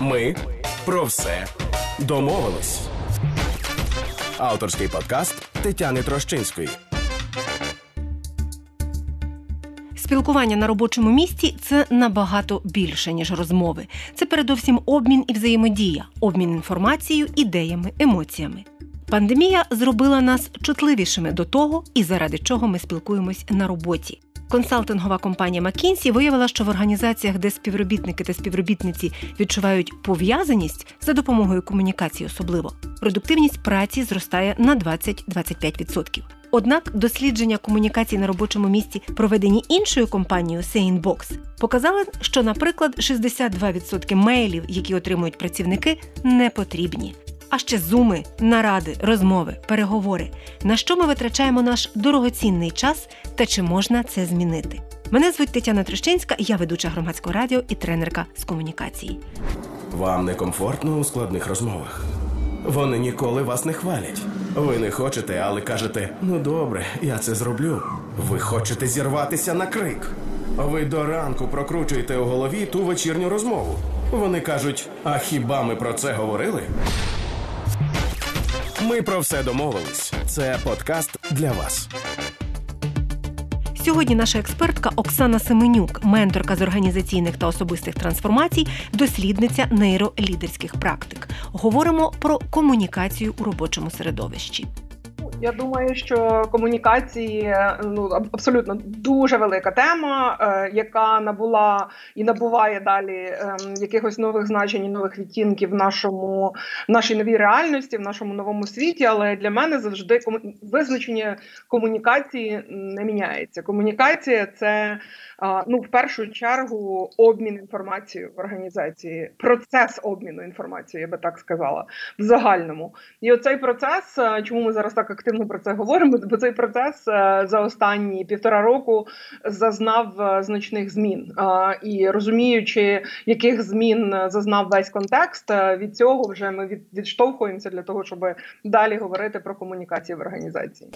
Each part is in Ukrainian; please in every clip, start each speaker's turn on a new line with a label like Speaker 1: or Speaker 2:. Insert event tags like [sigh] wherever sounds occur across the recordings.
Speaker 1: Ми про все домовились. Авторський подкаст Тетяни Трощинської.
Speaker 2: Спілкування на робочому місці це набагато більше, ніж розмови. Це передовсім обмін і взаємодія, обмін інформацією, ідеями, емоціями. Пандемія зробила нас чутливішими до того, і заради чого ми спілкуємось на роботі. Консалтингова компанія McKinsey виявила, що в організаціях, де співробітники та співробітниці відчувають пов'язаність за допомогою комунікації, особливо продуктивність праці зростає на 20-25%. Однак дослідження комунікації на робочому місці, проведені іншою компанією Sanebox, показали, що, наприклад, 62% мейлів, які отримують працівники, не потрібні. А ще зуми, наради, розмови, переговори. На що ми витрачаємо наш дорогоцінний час та чи можна це змінити? Мене звуть Тетяна Трещинська, я ведуча громадського радіо і тренерка з комунікації.
Speaker 1: Вам некомфортно у складних розмовах. Вони ніколи вас не хвалять. Ви не хочете, але кажете: ну добре, я це зроблю. Ви хочете зірватися на крик. Ви до ранку прокручуєте у голові ту вечірню розмову. Вони кажуть: а хіба ми про це говорили? Ми про все домовились. Це подкаст для вас.
Speaker 2: Сьогодні наша експертка Оксана Семенюк, менторка з організаційних та особистих трансформацій, дослідниця нейролідерських практик. Говоримо про комунікацію у робочому середовищі.
Speaker 3: Я думаю, що комунікації ну абсолютно дуже велика тема, е, яка набула і набуває далі е, якихось нових значень, нових відтінків в нашому в нашій новій реальності, в нашому новому світі. Але для мене завжди кому... визначення комунікації не міняється. Комунікація це ну в першу чергу обмін інформацією в організації, процес обміну інформацією, я би так сказала, в загальному. І оцей процес, е, чому ми зараз так активно про це говоримо? Бо цей процес е, за останні півтора року зазнав е, значних змін. І розуміючи, яких змін зазнав весь контекст, від цього вже ми відштовхуємося для того, щоб далі говорити про комунікацію в організації.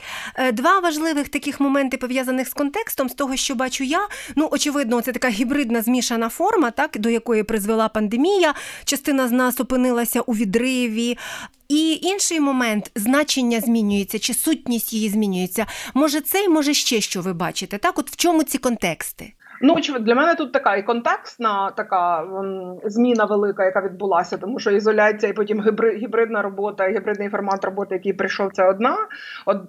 Speaker 2: Два важливих таких моменти пов'язаних з контекстом, з того, що бачу я. Ну, очевидно, це така гібридна змішана форма, так до якої призвела пандемія. Частина з нас опинилася у відриві. І інший момент значення змінюється, чи сутність її змінюється. Може, це і може ще що ви бачите? Так, от в чому ці контексти?
Speaker 3: Ну очевидно, для мене тут така і контекстна така м, зміна велика, яка відбулася, тому що ізоляція і потім гібридна робота, гібридний формат роботи, який прийшов, це одна.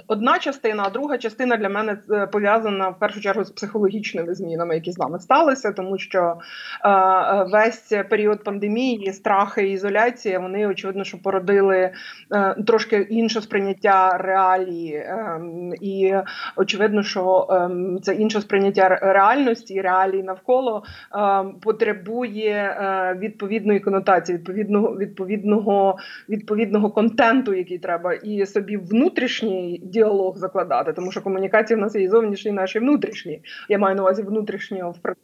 Speaker 3: Одна частина, а друга частина для мене е, пов'язана в першу чергу з психологічними змінами, які з нами сталися, тому що е, е весь період пандемії, страхи і ізоляція, вони очевидно, що породили е, трошки інше сприйняття реалії, е, і очевидно, що е, це інше сприйняття реальності реалій навколо е, потребує е, відповідної конотації, відповідного відповідного відповідного контенту, який треба, і собі внутрішній діалог закладати, тому що комунікація в нас є і зовнішні, наші внутрішні. Я маю на увазі внутрішнього в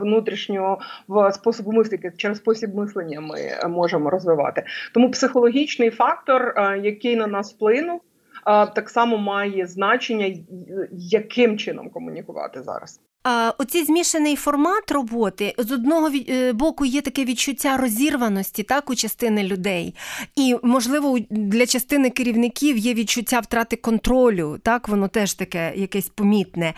Speaker 3: Внутрішнього в способу мислити через спосіб мислення ми можемо розвивати. Тому психологічний фактор, е, який на нас вплинув, так само має значення, яким чином комунікувати зараз.
Speaker 2: Оцей змішаний формат роботи з одного е, боку є таке відчуття розірваності так у частини людей, і можливо для частини керівників є відчуття втрати контролю. Так воно теж таке якесь помітне,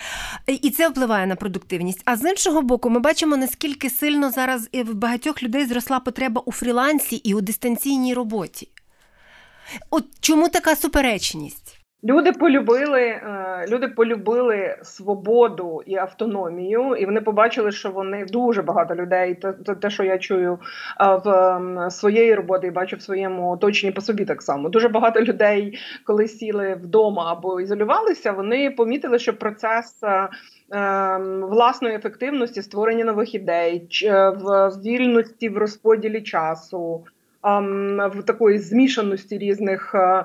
Speaker 2: і це впливає на продуктивність. А з іншого боку, ми бачимо наскільки сильно зараз в багатьох людей зросла потреба у фрілансі і у дистанційній роботі. От чому така суперечність?
Speaker 3: Люди полюбили, е, люди полюбили свободу і автономію, і вони побачили, що вони дуже багато людей. Це те, що я чую в своєї роботи і бачу в своєму оточенні по собі так само. Дуже багато людей, коли сіли вдома або ізолювалися, вони помітили, що процес. Е, ем, власної ефективності, створення нових ідей, в вільності в розподілі часу, в такої змішаності різних е,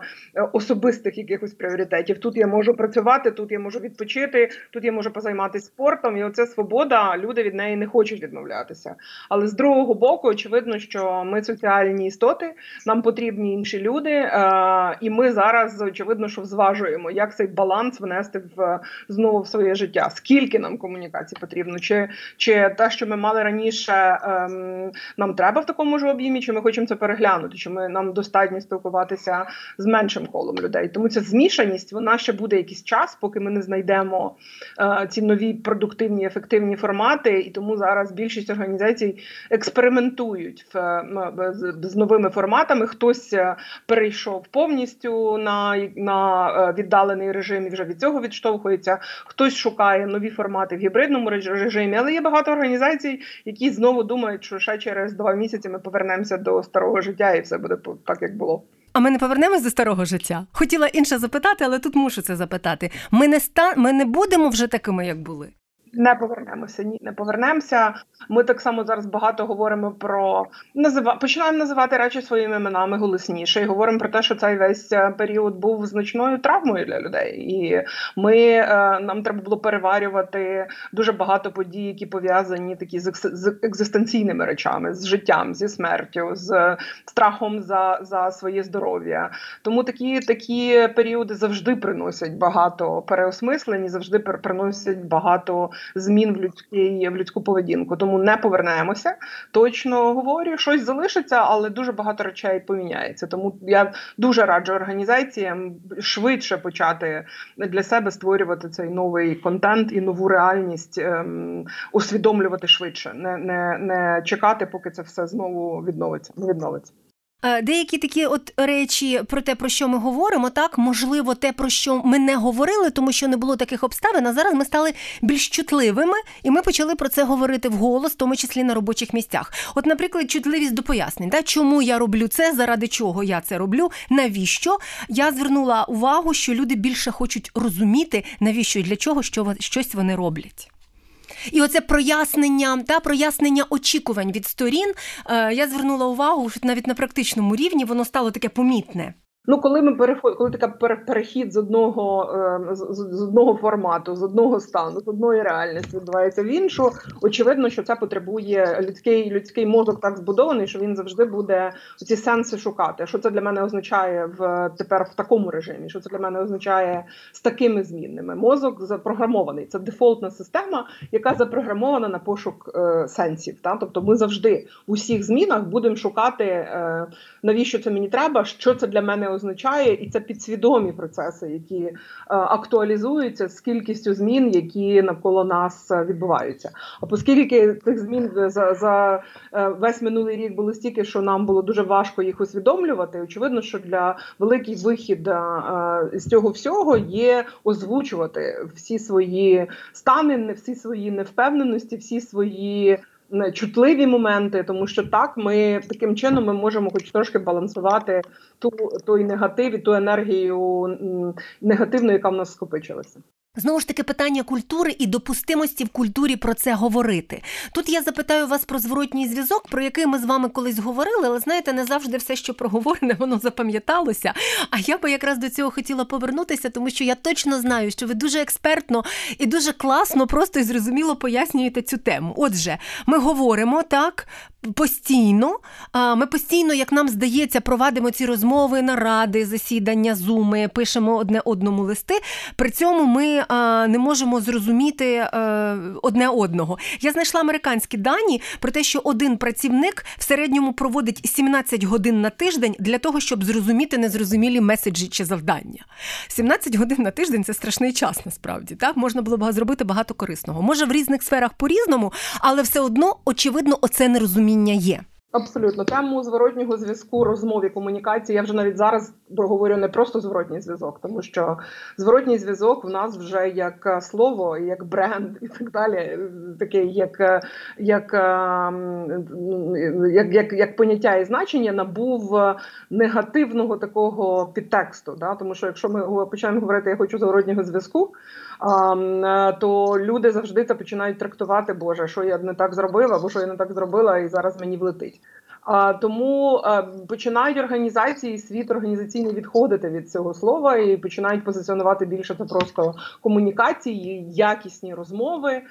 Speaker 3: особистих якихось пріоритетів. Тут я можу працювати, тут я можу відпочити, тут я можу позайматися спортом. І оце свобода. Люди від неї не хочуть відмовлятися. Але з другого боку, очевидно, що ми соціальні істоти, нам потрібні інші люди, е, і ми зараз очевидно, що зважуємо, як цей баланс внести в знову в своє життя. Скільки нам комунікацій потрібно, чи чи те, що ми мали раніше, ем, нам треба в такому ж об'ємі, чи ми хочемо це переглянути, чи ми нам достатньо спілкуватися з меншим колом людей. Тому ця змішаність вона ще буде якийсь час, поки ми не знайдемо е, ці нові продуктивні ефективні формати. І тому зараз більшість організацій експериментують в, з, з новими форматами. Хтось е, перейшов повністю на, на е, віддалений режим і вже від цього відштовхується. Хтось шукає нові формати в гібридному режимі, але є багато організацій, які знову думають, що ще через два місяці ми повернемося до старого життя, і все буде так, як було.
Speaker 2: А ми не повернемось до старого життя. Хотіла інше запитати, але тут мушу це запитати. Ми не ста... ми не будемо вже такими, як були.
Speaker 3: Не повернемося. Ні, не повернемося. Ми так само зараз багато говоримо про назива починаємо називати речі своїми іменами голосніше і говоримо про те, що цей весь е, період був значною травмою для людей, і ми е, нам треба було переварювати дуже багато подій, які пов'язані такі з, з екзистенційними речами, з життям, зі смертю, з страхом за за своє здоров'я. Тому такі такі періоди завжди приносять багато переосмислень, завжди приносять багато змін в людській в людську поведінку. Тому не повернемося. Точно говорю, щось залишиться, але дуже багато речей поміняється. Тому я дуже раджу організаціям швидше почати для себе створювати цей новий контент і нову реальність, ем, усвідомлювати швидше, не, не, не чекати, поки це все знову відновиться. відновиться.
Speaker 2: Е, деякі такі от речі про те, про що ми говоримо, так можливо, те, про що ми не говорили, тому що не було таких обставин. А зараз ми стали більш чутливими, і ми почали про це говорити вголос, в тому числі на робочих місцях. От, наприклад, чутливість до пояснень, так, чому я роблю це, заради чого я це роблю, навіщо я звернула увагу, що люди більше хочуть розуміти, навіщо і для чого що щось вони роблять. І оце прояснення та прояснення очікувань від сторін. Е, я звернула увагу, що навіть на практичному рівні воно стало таке помітне.
Speaker 3: Ну, коли ми переход, коли така перехід з одного ем, з, одного формату, з одного стану, з одної реальності відбувається в іншу, очевидно, що це потребує людський людський мозок так збудований, що він завжди буде ці сенси шукати. Що це для мене означає в тепер в такому режимі? Що це для мене означає з такими змінними? Мозок запрограмований. Це дефолтна система, яка запрограмована на пошук е, сенсів. Та? Тобто, ми завжди в усіх змінах будемо шукати, е, навіщо це мені треба, що це для мене і це підсвідомі процеси, які е, актуалізуються з кількістю змін, які навколо нас е, відбуваються. А оскільки цих змін за за е, весь минулий рік було стільки, що нам було дуже важко їх усвідомлювати, очевидно, що для великий вихід з цього всього є озвучувати всі свої стани, всі свої невпевненості, всі свої чутливі моменти, тому що так ми таким чином ми можемо, хоч трошки балансувати ту той негатив і ту енергію негативну, яка в нас скопичилася.
Speaker 2: Знову ж таки, питання культури і допустимості в культурі про це говорити. Тут я запитаю вас про зворотній зв'язок, про який ми з вами колись говорили, але знаєте, не завжди все, що проговорене, воно запам'яталося. А я би якраз до цього хотіла повернутися, тому що я точно знаю, що ви дуже експертно і дуже класно, просто і зрозуміло пояснюєте цю тему. Отже, ми говоримо так постійно. Ми постійно, як нам здається, провадимо ці розмови, наради, засідання, зуми, пишемо одне одному листи. При цьому ми не можемо зрозуміти е, одне одного. Я знайшла американські дані про те, що один працівник в середньому проводить 17 годин на тиждень для того, щоб зрозуміти незрозумілі меседжі чи завдання. 17 годин на тиждень це страшний час, насправді. Так можна було б зробити багато корисного. Може в різних сферах по-різному, але все одно очевидно, оце нерозуміння є.
Speaker 3: Абсолютно тему зворотнього зв'язку, розмові, комунікації. Я вже навіть зараз говорю не просто зворотній зв'язок, тому що зворотній зв'язок в нас вже як слово, як бренд і так далі. Таке як як, як, як, як поняття і значення набув негативного такого підтексту. Да? Тому що якщо ми почнемо говорити, я хочу зворотнього зв'язку. Е, то люди завжди це починають трактувати, Боже, що я не так зробила, або що я не так зробила, і зараз мені влетить. Тому починають організації світ організаційний відходити від цього слова і починають позиціонувати більше це просто комунікації, якісні розмови,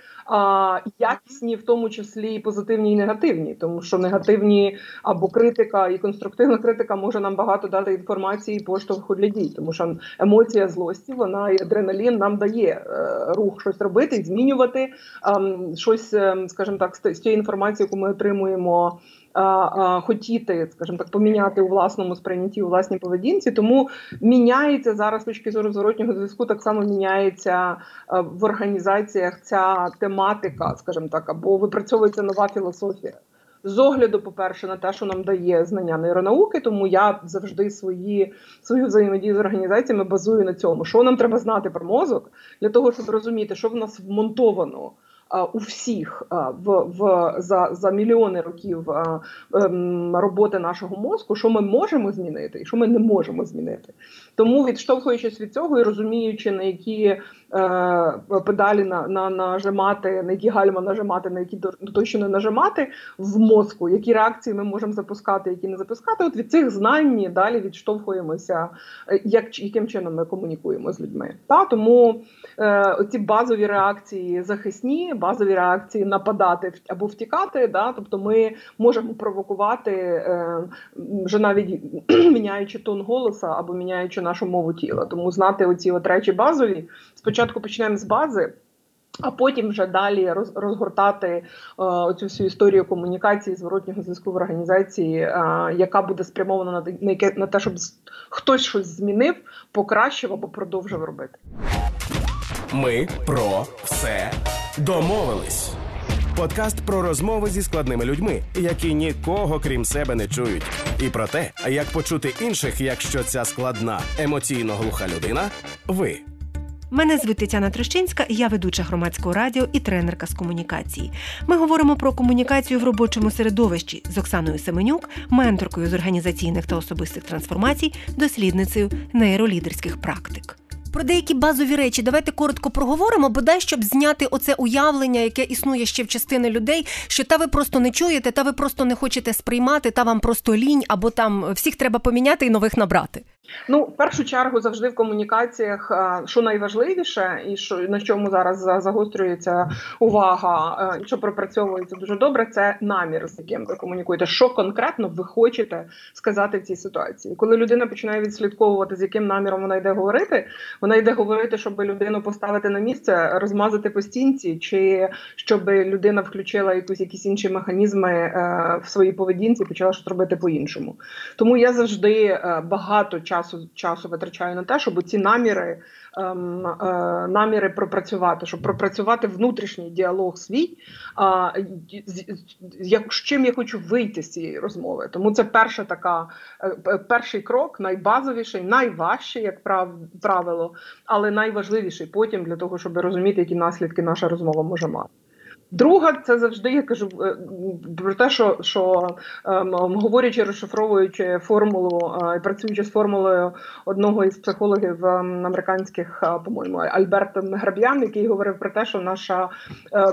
Speaker 3: якісні в тому числі і позитивні і негативні, тому що негативні або критика і конструктивна критика може нам багато дати інформації поштовху для дій, тому що емоція злості, вона і адреналін нам дає е, рух щось робити, змінювати е, щось, е, скажімо так, з тієї інформації, яку ми отримуємо хотіти, скажімо так, поміняти у власному сприйнятті у власній поведінці. Тому міняється зараз з точки зору зворотнього зв'язку. Так само міняється в організаціях ця тематика, скажімо так, або випрацьовується нова філософія. З огляду, по-перше, на те, що нам дає знання нейронауки, тому я завжди свої свою взаємодію з організаціями базую на цьому, що нам треба знати про мозок для того, щоб розуміти, що в нас вмонтовано у всіх в в за за мільйони років ем, роботи нашого мозку, що ми можемо змінити, і що ми не можемо змінити. Тому відштовхуючись від цього і розуміючи, на які е, педалі на, на нажимати, на які гальма нажимати, на які точно не нажимати в мозку, які реакції ми можемо запускати, які не запускати. От від цих знань далі відштовхуємося, е, як яким чином ми комунікуємо з людьми. Та тому е, ці базові реакції захисні базові реакції нападати або втікати. Да? Тобто ми можемо провокувати е, вже навіть [clears throat] міняючи тон голоса або міняючи нашу мову тіла. Тому знати оці от речі базові. Спочатку почнемо з бази. А потім вже далі розгортати е, цю всю історію комунікації зворотнього зв'язку в організації, е, яка буде спрямована на на, на те, щоб хтось щось змінив, покращив або продовжив робити.
Speaker 1: Ми про все домовились. Подкаст про розмови зі складними людьми, які нікого крім себе не чують, і про те, як почути інших, якщо ця складна емоційно глуха людина, ви.
Speaker 2: Мене звуть Тетяна Трещинська, я ведуча громадського радіо і тренерка з комунікації. Ми говоримо про комунікацію в робочому середовищі з Оксаною Семенюк, менторкою з організаційних та особистих трансформацій, дослідницею нейролідерських практик. Про деякі базові речі давайте коротко проговоримо, бодай щоб зняти оце уявлення, яке існує ще в частини людей, що та ви просто не чуєте, та ви просто не хочете сприймати, та вам просто лінь, або там всіх треба поміняти і нових набрати.
Speaker 3: Ну, в першу чергу, завжди в комунікаціях, що найважливіше, і що на чому зараз загострюється увага, що пропрацьовується дуже добре, це намір, з яким ви комунікуєте. Що конкретно ви хочете сказати в цій ситуації? Коли людина починає відслідковувати, з яким наміром вона йде говорити, вона йде говорити, щоб людину поставити на місце, розмазати по стінці, чи щоб людина включила якусь якісь інші механізми е, в своїй поведінці, почала щось робити по-іншому. Тому я завжди е, багато часу часу витрачаю на те, щоб ці наміри ем, е, наміри пропрацювати, щоб пропрацювати внутрішній діалог свій, з чим я хочу вийти з цієї розмови. Тому це перша така перший крок, найбазовіший, найважчий, як прав, правило але найважливіший потім для того, щоб розуміти, які наслідки наша розмова може мати. Друга, це завжди я кажу е, про те, що що ем, говорячи, розшифровуючи формулу е, працюючи з формулою одного із психологів ем, американських, е, по-моєму, Альберт Граб'ян, який говорив про те, що наша,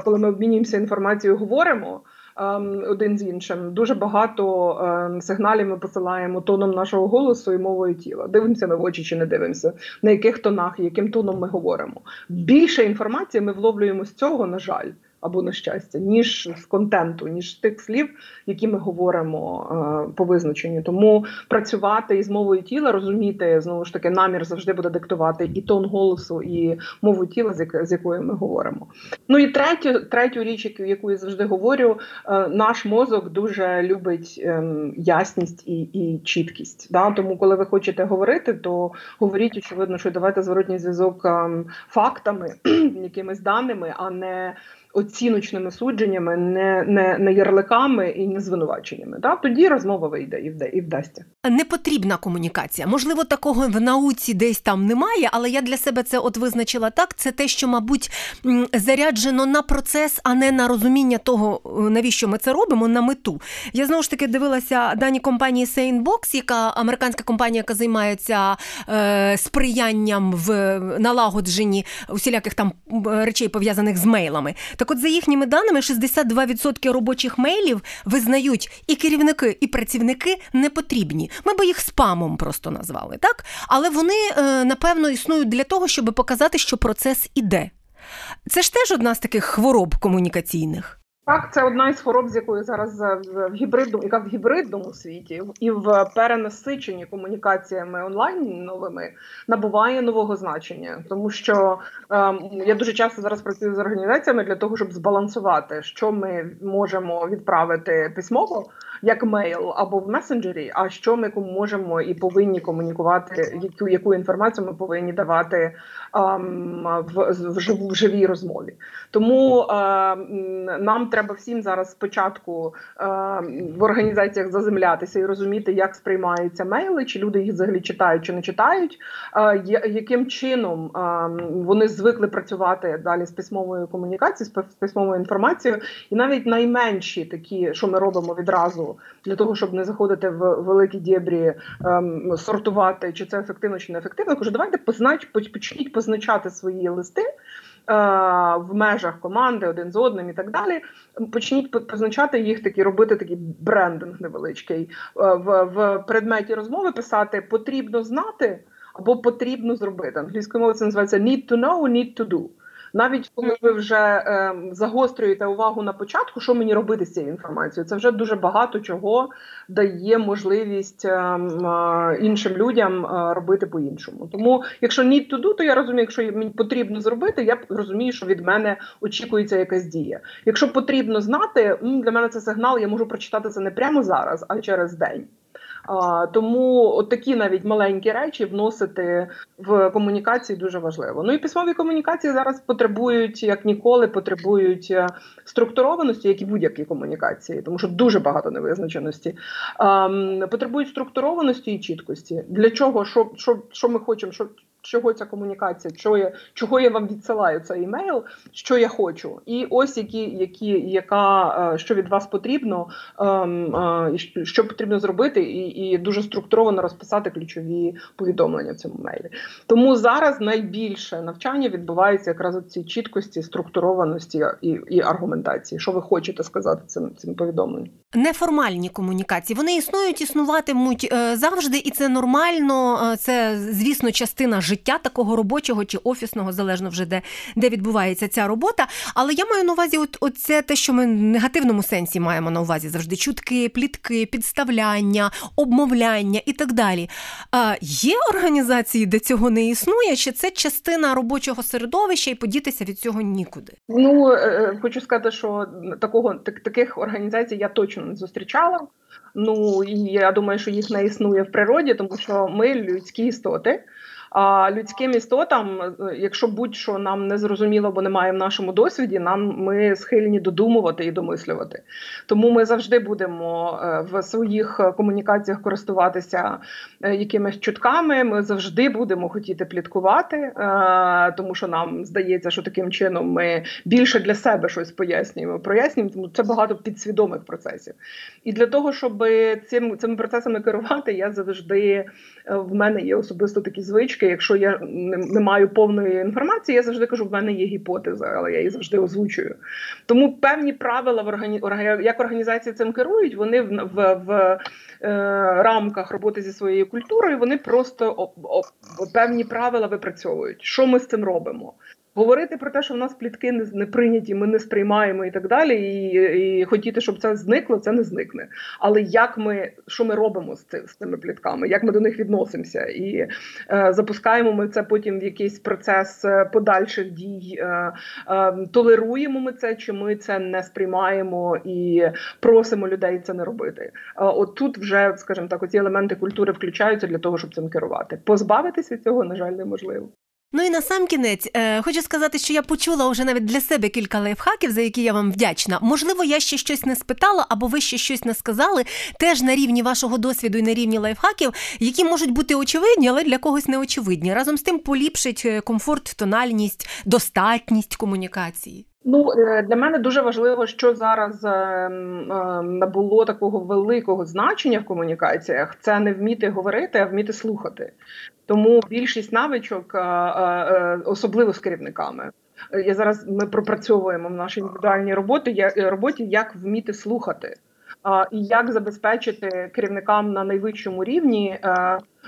Speaker 3: коли ми обмінюємося інформацією, говоримо. Ем, один з іншим. Дуже багато ем, сигналів ми посилаємо тоном нашого голосу і мовою тіла. Дивимося ми в очі чи не дивимося, на яких тонах яким тоном ми говоримо. Більше інформації ми вловлюємо з цього, на жаль або на щастя, ніж з контенту, ніж з тих слів, які ми говоримо е, по визначенню. Тому працювати із мовою тіла, розуміти знову ж таки намір завжди буде диктувати і тон голосу, і мову тіла, з якою ми говоримо. Ну і третю, третю річ, яку я завжди говорю, е, наш мозок дуже любить е, ясність і і чіткість. Да? Тому, коли ви хочете говорити, то говоріть очевидно, що давайте зворотній зв'язок ем, фактами, [clears throat] якимись даними, а не оціночними судженнями, не не, не ярликами і не звинуваченнями. Да? Тоді розмова вийде і вде і вдасться.
Speaker 2: Не потрібна комунікація. Можливо, такого в науці десь там немає, але я для себе це от визначила так. Це те, що, мабуть, заряджено на процес, а не на розуміння того, навіщо ми це робимо, на мету. Я знову ж таки дивилася дані компанії Sanebox, яка американська компанія, яка займається е, сприянням в налагодженні усіляких там речей пов'язаних з мейлами. Так, от за їхніми даними, 62% робочих мейлів визнають і керівники, і працівники не потрібні. Ми би їх спамом просто назвали, так? Але вони е, напевно існують для того, щоб показати, що процес іде. Це ж теж одна з таких хвороб комунікаційних.
Speaker 3: Так, це одна із хвороб, з якою зараз в гібридному, яка в гібридному світі і в перенасиченні комунікаціями онлайн новими набуває нового значення, тому що е, я дуже часто зараз працюю з організаціями для того, щоб збалансувати, що ми можемо відправити письмово як мейл або в месенджері, а що ми можемо і повинні комунікувати, яку яку інформацію ми повинні давати е, в, в, в живій розмові. Тому е, нам треба всім зараз спочатку е, в організаціях заземлятися і розуміти, як сприймаються мейли, чи люди їх взагалі читають чи не читають, е, яким чином е, вони звикли працювати далі з письмовою комунікацією, з письмовою інформацією, і навіть найменші такі, що ми робимо відразу для того, щоб не заходити в великі дєбрі, е, сортувати, чи це ефективно, чи не ефективно. Кажу, давайте познач, почніть позначати свої листи. Е, в межах команди один з одним і так далі. Почніть позначати їх такі, робити такий брендинг невеличкий е, в, в предметі розмови. Писати потрібно знати або потрібно зробити. Англійською мовою це називається need to know, need to do. Навіть коли ви вже е, загострюєте увагу на початку, що мені робити з цією інформацією, це вже дуже багато чого дає можливість е, е, іншим людям е, робити по-іншому. Тому, якщо to do, то я розумію, якщо мені потрібно зробити, я розумію, що від мене очікується якась дія. Якщо потрібно знати, для мене це сигнал, я можу прочитати це не прямо зараз, а через день. Тому от такі навіть маленькі речі вносити в комунікації дуже важливо. Ну і письмові комунікації зараз потребують як ніколи, потребують е, структурованості, як і будь-які комунікації, тому що дуже багато невизначеності. Потребують структурованості і чіткості. Для чого що, що, що ми хочемо, що чого ця комунікація, чого я чого я вам відсилаю цей емейл, що я хочу, і ось які, які яка е, що від вас потрібно, ем, е, що потрібно зробити, і і дуже структуровано розписати ключові повідомлення в цьому мейлі. Тому зараз найбільше навчання відбувається якраз у цій чіткості, структурованості і і аргументації. Що ви хочете сказати цим цим повідомленням?
Speaker 2: Неформальні комунікації вони існують, існуватимуть е, завжди, і це нормально. Це звісно частина життя життя такого робочого чи офісного, залежно вже де де відбувається ця робота. Але я маю на увазі, от, це те, що ми в негативному сенсі маємо на увазі завжди: чутки, плітки, підставляння, обмовляння і так далі. А, Є організації, де цього не існує, чи це частина робочого середовища і подітися від цього нікуди?
Speaker 3: Ну е, е, хочу сказати, що такого так, таких організацій я точно не зустрічала. Ну і я думаю, що їх не існує в природі, тому що ми людські істоти. А людським істотам, е, якщо будь-що нам не зрозуміло, бо немає в нашому досвіді, нам ми схильні додумувати і домислювати. Тому ми завжди будемо е, в своїх комунікаціях користуватися е, якимись чутками. Ми завжди будемо хотіти пліткувати, тому що нам здається, що таким чином ми більше для себе щось пояснюємо. Прояснюємо, тому це багато підсвідомих процесів. І для того, щоб цим цими процесами керувати, я завжди в мене є особисто такі звички звички, якщо я не, не маю повної інформації, я завжди кажу, в мене є гіпотеза, але я її завжди озвучую. Тому певні правила в органі... як організації цим керують, вони в в, в е, рамках роботи зі своєю культурою, вони просто о, о, певні правила випрацьовують. Що ми з цим робимо? Говорити про те, що в нас плітки не, прийняті, ми не сприймаємо і так далі, і і хотіти, щоб це зникло, це не зникне. Але як ми що ми робимо з цим з цими плітками? Як ми до них відносимося? І е, запускаємо ми це потім в якийсь процес е, подальших дій, е, е, толеруємо ми це, чи ми це не сприймаємо і просимо людей це не робити. Е, от тут вже, скажімо так, оці елементи культури включаються для того, щоб цим керувати. Позбавитись від цього, на жаль, неможливо.
Speaker 2: Ну і на сам кінець е, хочу сказати, що я почула вже навіть для себе кілька лайфхаків, за які я вам вдячна. Можливо, я ще щось не спитала, або ви ще щось не сказали, теж на рівні вашого досвіду і на рівні лайфхаків, які можуть бути очевидні, але для когось не очевидні. Разом з тим поліпшить е, комфорт, тональність, достатність комунікації.
Speaker 3: Ну е, для мене дуже важливо, що зараз набуло такого великого значення в комунікаціях. Це не вміти говорити, а вміти слухати. Тому більшість навичок, особливо з керівниками, я зараз ми пропрацьовуємо в нашій індивідуальній роботі, роботі як вміти слухати. І як забезпечити керівникам на найвищому рівні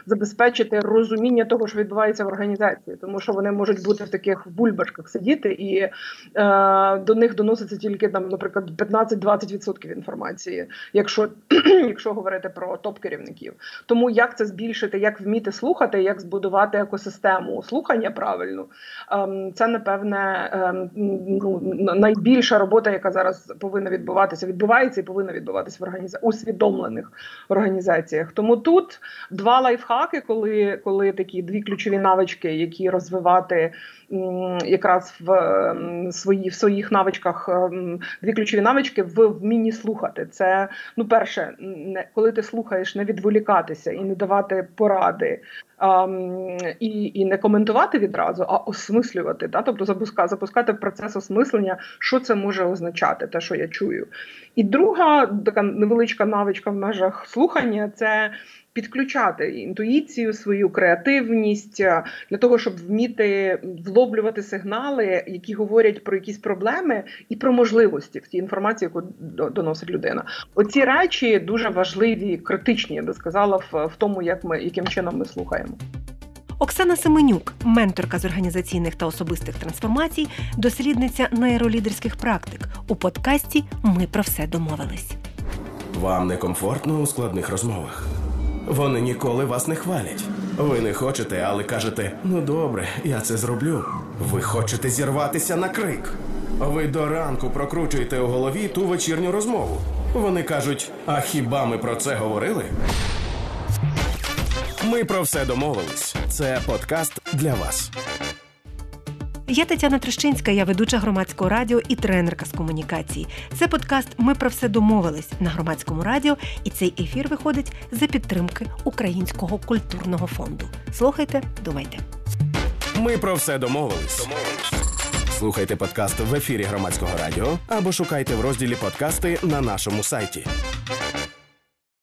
Speaker 3: забезпечити розуміння того, що відбувається в організації, тому що вони можуть бути в таких бульбашках сидіти, і е, до них доноситься тільки там, наприклад, 15-20% інформації, якщо [clears throat] якщо говорити про топ-керівників. Тому як це збільшити, як вміти слухати, як збудувати екосистему слухання правильно, е, це напевне е, ну, найбільша робота, яка зараз повинна відбуватися, відбувається і повинна відбуватися в організаціях усвідомлених організаціях. Тому тут два лайф лайфхаки, коли коли такі дві ключові навички, які розвивати якраз в свої, в своїх навичках, дві ключові навички в вмінні слухати. Це ну, перше, не коли ти слухаєш, не відволікатися і не давати поради. Um, і і не коментувати відразу, а осмислювати, да? тобто запуска, запускати процес осмислення, що це може означати, те, що я чую. І друга така невеличка навичка в межах слухання це підключати інтуїцію, свою креативність е, для того, щоб вміти влоблювати сигнали, які говорять про якісь проблеми і про можливості в тій інформації, яку доносить людина. Оці речі дуже важливі, критичні, я би сказала, в, в тому, як ми яким чином ми слухаємо.
Speaker 2: Оксана Семенюк, менторка з організаційних та особистих трансформацій, дослідниця нейролідерських практик. У подкасті Ми про все домовились.
Speaker 1: Вам некомфортно у складних розмовах. Вони ніколи вас не хвалять. Ви не хочете, але кажете: ну добре, я це зроблю. Ви хочете зірватися на крик. Ви до ранку прокручуєте у голові ту вечірню розмову. Вони кажуть: а хіба ми про це говорили? Ми про все домовились. Це подкаст для вас.
Speaker 2: Я Тетяна Трещинська, я ведуча громадського радіо і тренерка з комунікації. Це подкаст Ми про все домовились на громадському радіо, і цей ефір виходить за підтримки Українського культурного фонду. Слухайте, думайте.
Speaker 1: Ми про все домовились. Слухайте подкаст в ефірі громадського радіо або шукайте в розділі подкасти на нашому сайті.